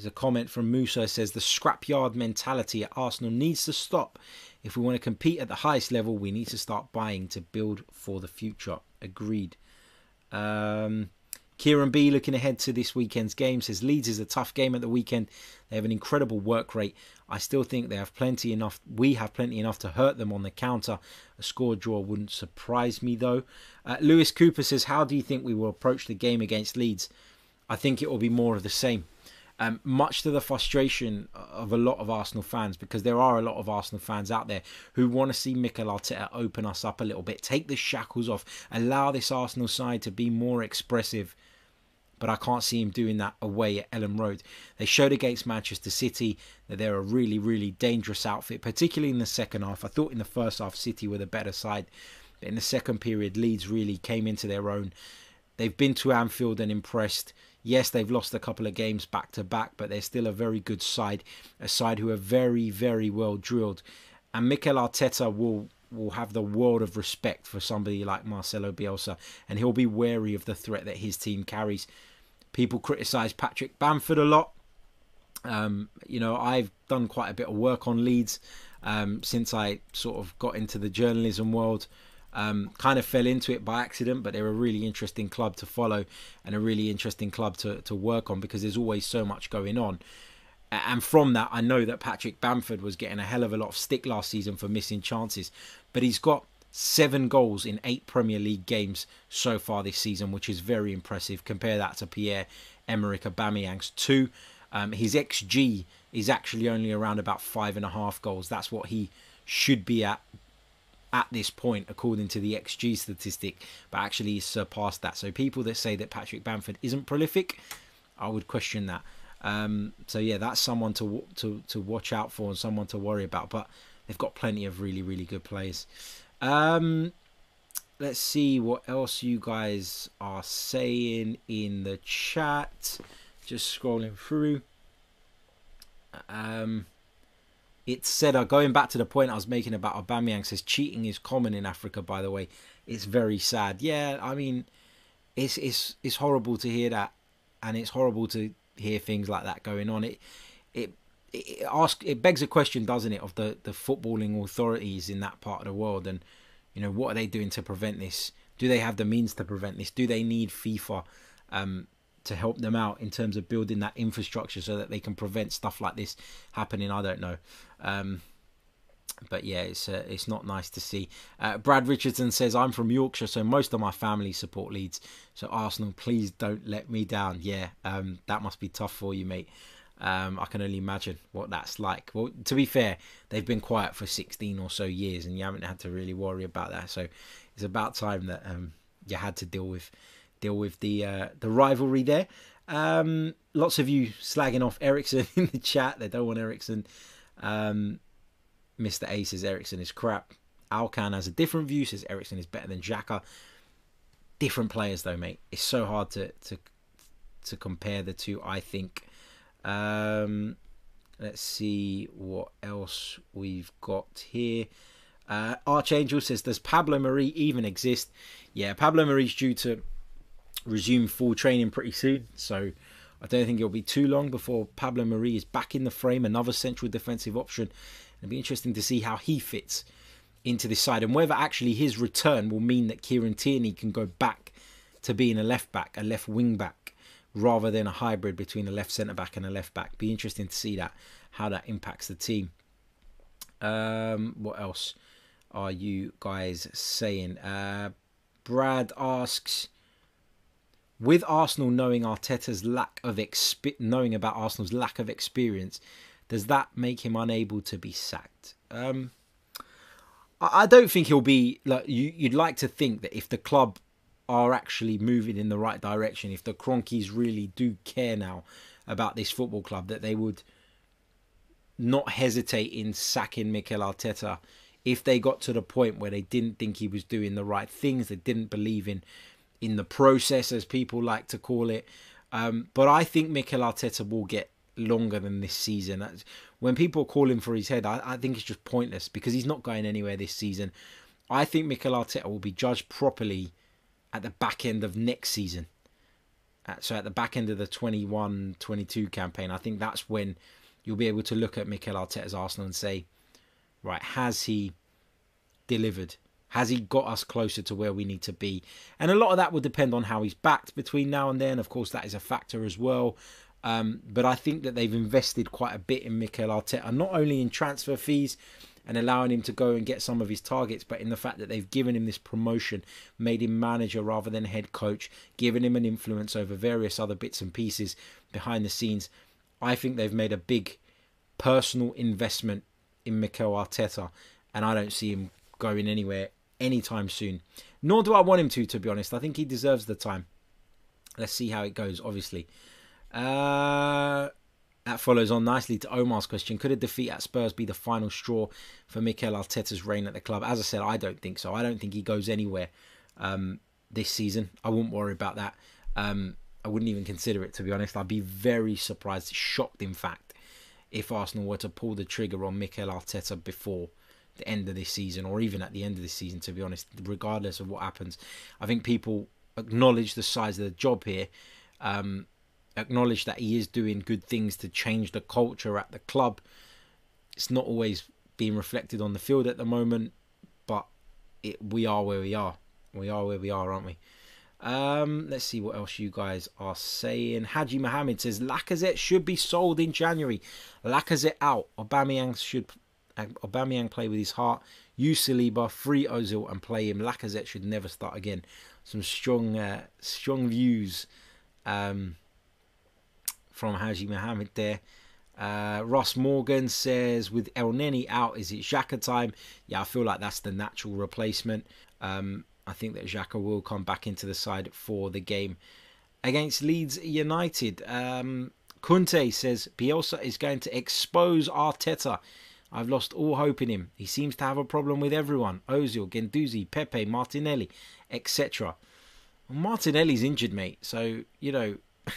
Speaker 1: there's a comment from Musa says the scrapyard mentality at Arsenal needs to stop. If we want to compete at the highest level, we need to start buying to build for the future. Agreed. Um, Kieran B looking ahead to this weekend's game says Leeds is a tough game at the weekend. They have an incredible work rate. I still think they have plenty enough. We have plenty enough to hurt them on the counter. A score draw wouldn't surprise me though. Uh, Lewis Cooper says, "How do you think we will approach the game against Leeds?" I think it will be more of the same. Um, much to the frustration of a lot of Arsenal fans, because there are a lot of Arsenal fans out there who want to see Mikel Arteta open us up a little bit, take the shackles off, allow this Arsenal side to be more expressive but I can't see him doing that away at Elland Road. They showed against Manchester City that they're a really, really dangerous outfit, particularly in the second half. I thought in the first half, City were the better side, but in the second period, Leeds really came into their own. They've been to Anfield and impressed. Yes, they've lost a couple of games back to back, but they're still a very good side, a side who are very, very well drilled. And Mikel Arteta will will have the world of respect for somebody like Marcelo Bielsa, and he'll be wary of the threat that his team carries. People criticise Patrick Bamford a lot. Um, you know, I've done quite a bit of work on Leeds um, since I sort of got into the journalism world. Um, kind of fell into it by accident, but they're a really interesting club to follow and a really interesting club to, to work on because there's always so much going on. And from that, I know that Patrick Bamford was getting a hell of a lot of stick last season for missing chances, but he's got seven goals in eight Premier League games so far this season, which is very impressive. Compare that to Pierre Emerick Aubameyang's two. Um, his xG is actually only around about five and a half goals. That's what he should be at at this point, according to the xG statistic, but actually surpassed that. So people that say that Patrick Bamford isn't prolific, I would question that. Um, so yeah, that's someone to to to watch out for and someone to worry about. But they've got plenty of really really good players. Um, let's see what else you guys are saying in the chat. Just scrolling through. Um, it's said, uh, going back to the point I was making about Aubameyang, says cheating is common in Africa. By the way, it's very sad. Yeah, I mean, it's it's it's horrible to hear that, and it's horrible to hear things like that going on. It it it ask it begs a question, doesn't it, of the the footballing authorities in that part of the world, and you know what are they doing to prevent this? Do they have the means to prevent this? Do they need FIFA um, to help them out in terms of building that infrastructure so that they can prevent stuff like this happening? I don't know. Um, but yeah, it's uh, it's not nice to see. Uh, Brad Richardson says, "I'm from Yorkshire, so most of my family support Leeds. So Arsenal, please don't let me down." Yeah, um, that must be tough for you, mate. Um, I can only imagine what that's like. Well, to be fair, they've been quiet for 16 or so years, and you haven't had to really worry about that. So it's about time that um, you had to deal with deal with the uh, the rivalry there. Um, lots of you slagging off Eriksen *laughs* in the chat. They don't want Eriksen. Um, Mr. A says Eriksen is crap. Alcan has a different view. Says Eriksen is better than Xhaka. Different players though, mate. It's so hard to to to compare the two. I think. Um, let's see what else we've got here. Uh, Archangel says, "Does Pablo Mari even exist?" Yeah, Pablo Mari's due to resume full training pretty soon, so I don't think it'll be too long before Pablo Mari is back in the frame. Another central defensive option. It'll be interesting to see how he fits into this side and whether actually his return will mean that Kieran Tierney can go back to being a left back, a left wing back rather than a hybrid between a left centre back and a left back. Be interesting to see that how that impacts the team. Um, what else are you guys saying? Uh, Brad asks, with Arsenal knowing Arteta's lack of knowing about Arsenal's lack of experience, does that make him unable to be sacked? Um, I, I don't think he'll be like you. You'd like to think that if the club are actually moving in the right direction, if the Kroenkes really do care now about this football club, that they would not hesitate in sacking Mikel Arteta if they got to the point where they didn't think he was doing the right things, they didn't believe in in the process, as people like to call it. Um, but I think Mikel Arteta will get longer than this season. When people call him for his head, I, I think it's just pointless because he's not going anywhere this season. I think Mikel Arteta will be judged properly at the back end of next season. Uh, so at the back end of the 21-22 campaign, I think that's when you'll be able to look at Mikel Arteta's Arsenal and say, right, has he delivered? Has he got us closer to where we need to be? And a lot of that will depend on how he's backed between now and then. Of course, that is a factor as well. Um, but I think that they've invested quite a bit in Mikel Arteta, not only in transfer fees, and allowing him to go and get some of his targets, but in the fact that they've given him this promotion, made him manager rather than head coach, given him an influence over various other bits and pieces behind the scenes. I think they've made a big personal investment in Mikel Arteta, and I don't see him going anywhere anytime soon. Nor do I want him to, to be honest. I think he deserves the time. Let's see how it goes, obviously. Uh, that follows on nicely to Omar's question. Could a defeat at Spurs be the final straw for Mikel Arteta's reign at the club? As I said, I don't think so. I don't think he goes anywhere um, this season. I wouldn't worry about that. Um, I wouldn't even consider it, to be honest. I'd be very surprised, shocked, in fact, if Arsenal were to pull the trigger on Mikel Arteta before the end of this season or even at the end of this season, to be honest, regardless of what happens. I think people acknowledge the size of the job here. Um, acknowledge that he is doing good things to change the culture at the club. It's not always being reflected on the field at the moment, but it, we are where we are. We are where we are, aren't we? Um, let's see what else you guys are saying. Haji Mohammed says Lacazette should be sold in January. Lacazette out. Aubameyang should Aubameyang play with his heart. Use Saliba, free Ozil, and play him. Lacazette should never start again. Some strong, uh, strong views. Um, from Haji Mohammed there. Uh, Ross Morgan says, with Elneny out, is it Xhaka time? Yeah, I feel like that's the natural replacement. Um, I think that Xhaka will come back into the side for the game against Leeds United. Um, Kunte says, Bielsa is going to expose Arteta. I've lost all hope in him. He seems to have a problem with everyone. Ozil, Guendouzi, Pepe, Martinelli, etc. Martinelli's injured, mate. So, you know, *laughs*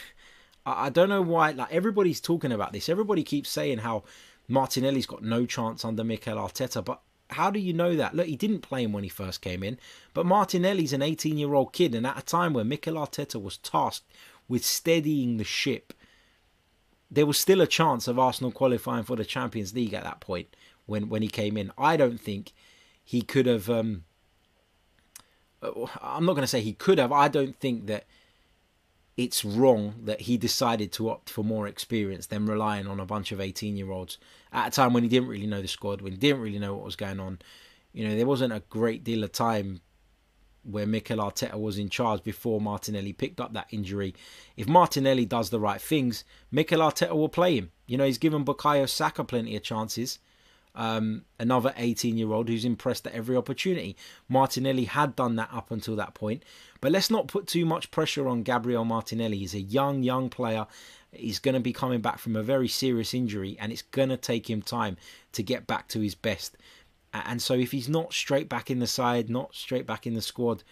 Speaker 1: I don't know why. Like everybody's talking about this. Everybody keeps saying how Martinelli's got no chance under Mikel Arteta, but how do you know that? Look, he didn't play him when he first came in, but Martinelli's an 18 year old kid, and at a time where Mikel Arteta was tasked with steadying the ship, there was still a chance of Arsenal qualifying for the Champions League at that point when, when he came in. I don't think he could have. Um, I'm not going to say he could have. I don't think that it's wrong that he decided to opt for more experience than relying on a bunch of 18 year olds at a time when he didn't really know the squad, when he didn't really know what was going on. You know, there wasn't a great deal of time where Mikel Arteta was in charge before Martinelli picked up that injury. If Martinelli does the right things, Mikel Arteta will play him. You know, he's given Bukayo Saka plenty of chances. Um, another 18 year old who's impressed at every opportunity. Martinelli had done that up until that point. But let's not put too much pressure on Gabriel Martinelli. He's a young, young player. He's going to be coming back from a very serious injury, and it's going to take him time to get back to his best. And so, if he's not straight back in the side, not straight back in the squad,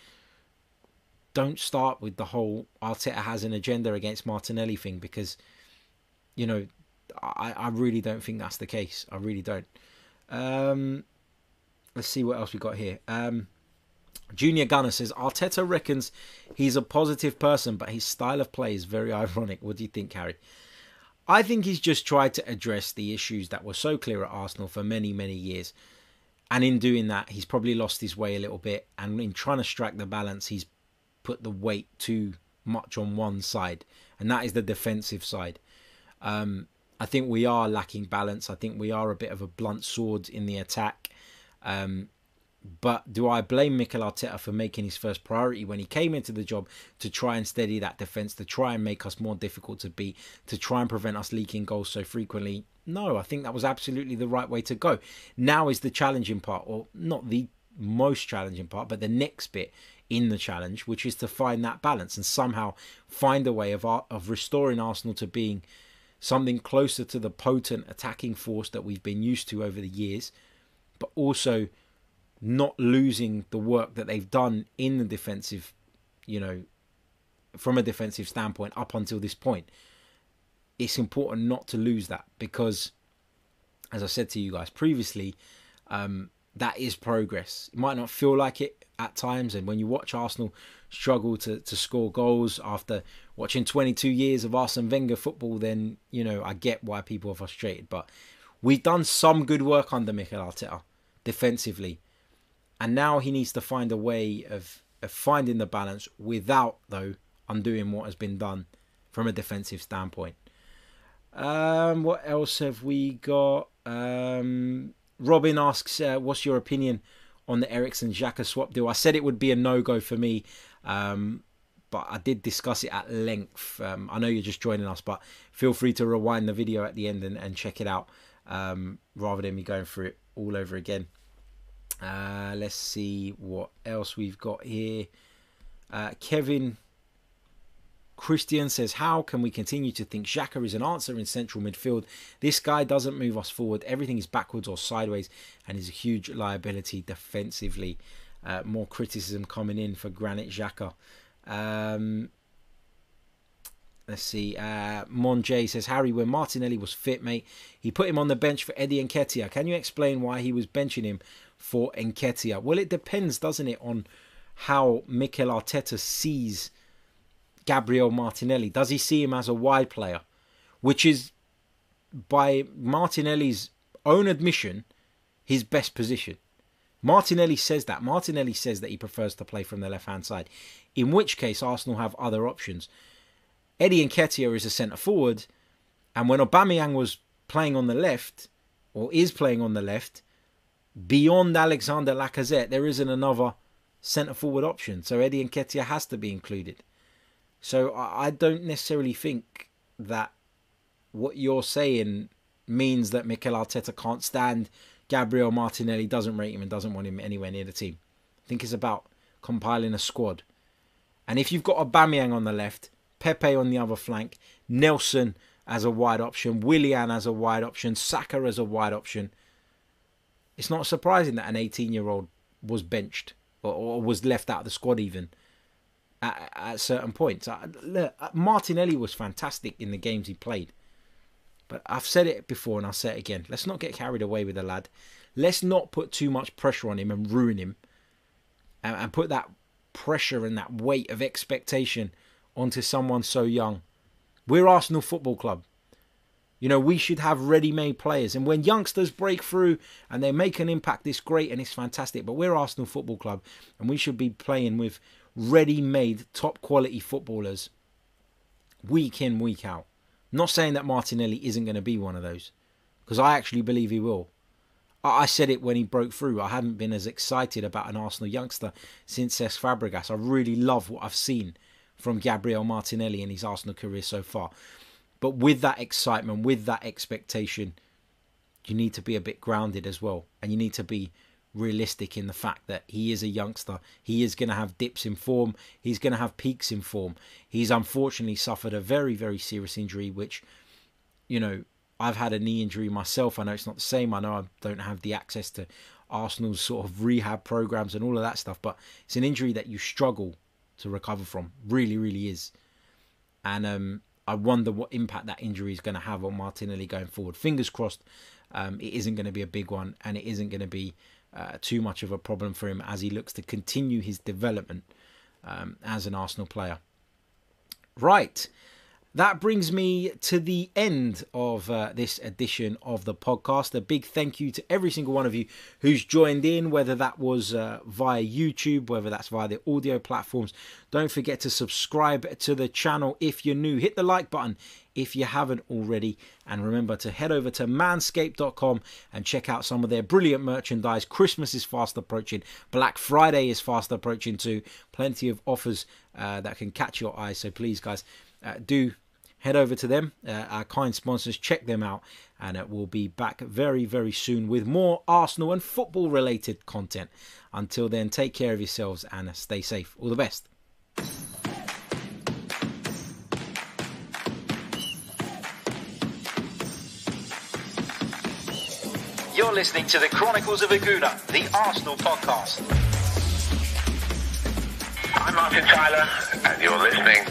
Speaker 1: don't start with the whole Arteta has an agenda against Martinelli thing because, you know, I, I really don't think that's the case. I really don't. Um, let's see what else we got here. Um, Junior Gunner says Arteta reckons he's a positive person, but his style of play is very *laughs* ironic. What do you think, Harry? I think he's just tried to address the issues that were so clear at Arsenal for many, many years. And in doing that, he's probably lost his way a little bit. And in trying to strike the balance, he's put the weight too much on one side, and that is the defensive side. Um, I think we are lacking balance. I think we are a bit of a blunt sword in the attack. Um, but do I blame Mikel Arteta for making his first priority when he came into the job to try and steady that defence, to try and make us more difficult to beat, to try and prevent us leaking goals so frequently? No, I think that was absolutely the right way to go. Now is the challenging part, or not the most challenging part, but the next bit in the challenge, which is to find that balance and somehow find a way of of restoring Arsenal to being something closer to the potent attacking force that we've been used to over the years, but also not losing the work that they've done in the defensive, you know, from a defensive standpoint up until this point. It's important not to lose that because, as I said to you guys previously, um, that is progress. It might not feel like it at times, and when you watch Arsenal struggle to, to score goals after watching 22 years of Arsene Wenger football, then you know I get why people are frustrated. But we've done some good work under Mikel Arteta defensively, and now he needs to find a way of, of finding the balance without though undoing what has been done from a defensive standpoint. Um, what else have we got? Um, Robin asks, uh, "What's your opinion on the Eriksen Xhaka swap deal?" I said it would be a no go for me, um, but I did discuss it at length. Um, I know you're just joining us, but feel free to rewind the video at the end and, and check it out um, rather than me going through it all over again. Uh, let's see what else we've got here. Uh, Kevin Christian says, How can we continue to think Xhaka is an answer in central midfield? This guy doesn't move us forward. Everything is backwards or sideways and is a huge liability defensively. Uh, more criticism coming in for Granit Xhaka. Um, let's see. Uh, Mon J says, Harry, when Martinelli was fit, mate, he put him on the bench for Eddie Nketiah. Can you explain why he was benching him for Nketiah? Well, it depends, doesn't it, on how Mikel Arteta sees Gabriel Martinelli? Does he see him as a wide player? Which is, by Martinelli's own admission, his best position. Martinelli says that. Martinelli says that he prefers to play from the left hand side, in which case Arsenal have other options. Eddie Nketiah is a centre forward, and when Aubameyang was playing on the left, or is playing on the left, beyond Alexander Lacazette, there isn't another centre forward option. So Eddie Nketiah has to be included. So I don't necessarily think that what you're saying means that Mikel Arteta can't stand Gabriel Martinelli, doesn't rate him, and doesn't want him anywhere near the team. I think it's about compiling a squad. And if you've got Aubameyang on the left, Pepe on the other flank, Nelson as a wide option, Willian as a wide option, Saka as a wide option, it's not surprising that an 18 year old was benched or, or was left out of the squad even at, at certain points. Look, Martinelli was fantastic in the games he played. But I've said it before and I'll say it again. Let's not get carried away with the lad. Let's not put too much pressure on him and ruin him and, and put that pressure and that weight of expectation onto someone so young. We're Arsenal Football Club. You know, we should have ready made players. And when youngsters break through and they make an impact, it's great and it's fantastic. But we're Arsenal Football Club and we should be playing with ready made, top quality footballers week in, week out. not saying that Martinelli isn't going to be one of those because I actually believe he will. I said it when he broke through. I haven't been as excited about an Arsenal youngster since Cesc Fabregas. I really love what I've seen from Gabriel Martinelli in his Arsenal career so far. But with that excitement, with that expectation, you need to be a bit grounded as well. And you need to be realistic in the fact that he is a youngster. He is going to have dips in form. He's going to have peaks in form. He's unfortunately suffered a very, very serious injury, which, you know, I've had a knee injury myself. I know it's not the same. I know I don't have the access to Arsenal's sort of rehab programs and all of that stuff, but it's an injury that you struggle to recover from. Really, really is. And um, I wonder what impact that injury is going to have on Martinelli going forward. Fingers crossed, um, it isn't going to be a big one, and it isn't going to be uh, too much of a problem for him as he looks to continue his development um, as an Arsenal player. Right that brings me to the end of uh, this edition of the podcast. A big thank you to every single one of you who's joined in, whether that was uh, via YouTube, whether that's via the audio platforms. Don't forget to subscribe to the channel if you're new. Hit the like button if you haven't already. And remember to head over to manscaped.com and check out some of their brilliant merchandise. Christmas is fast approaching, Black Friday is fast approaching too. Plenty of offers uh, that can catch your eye. So please, guys, uh, do head over to them, uh, our kind sponsors, check them out, and uh, we'll be back very, very soon with more Arsenal and football related content. Until then, take care of yourselves and stay safe. All the best.
Speaker 2: You're listening to the Chronicles of a Gooner, the Arsenal podcast.
Speaker 3: I'm Martin Tyler, and you're listening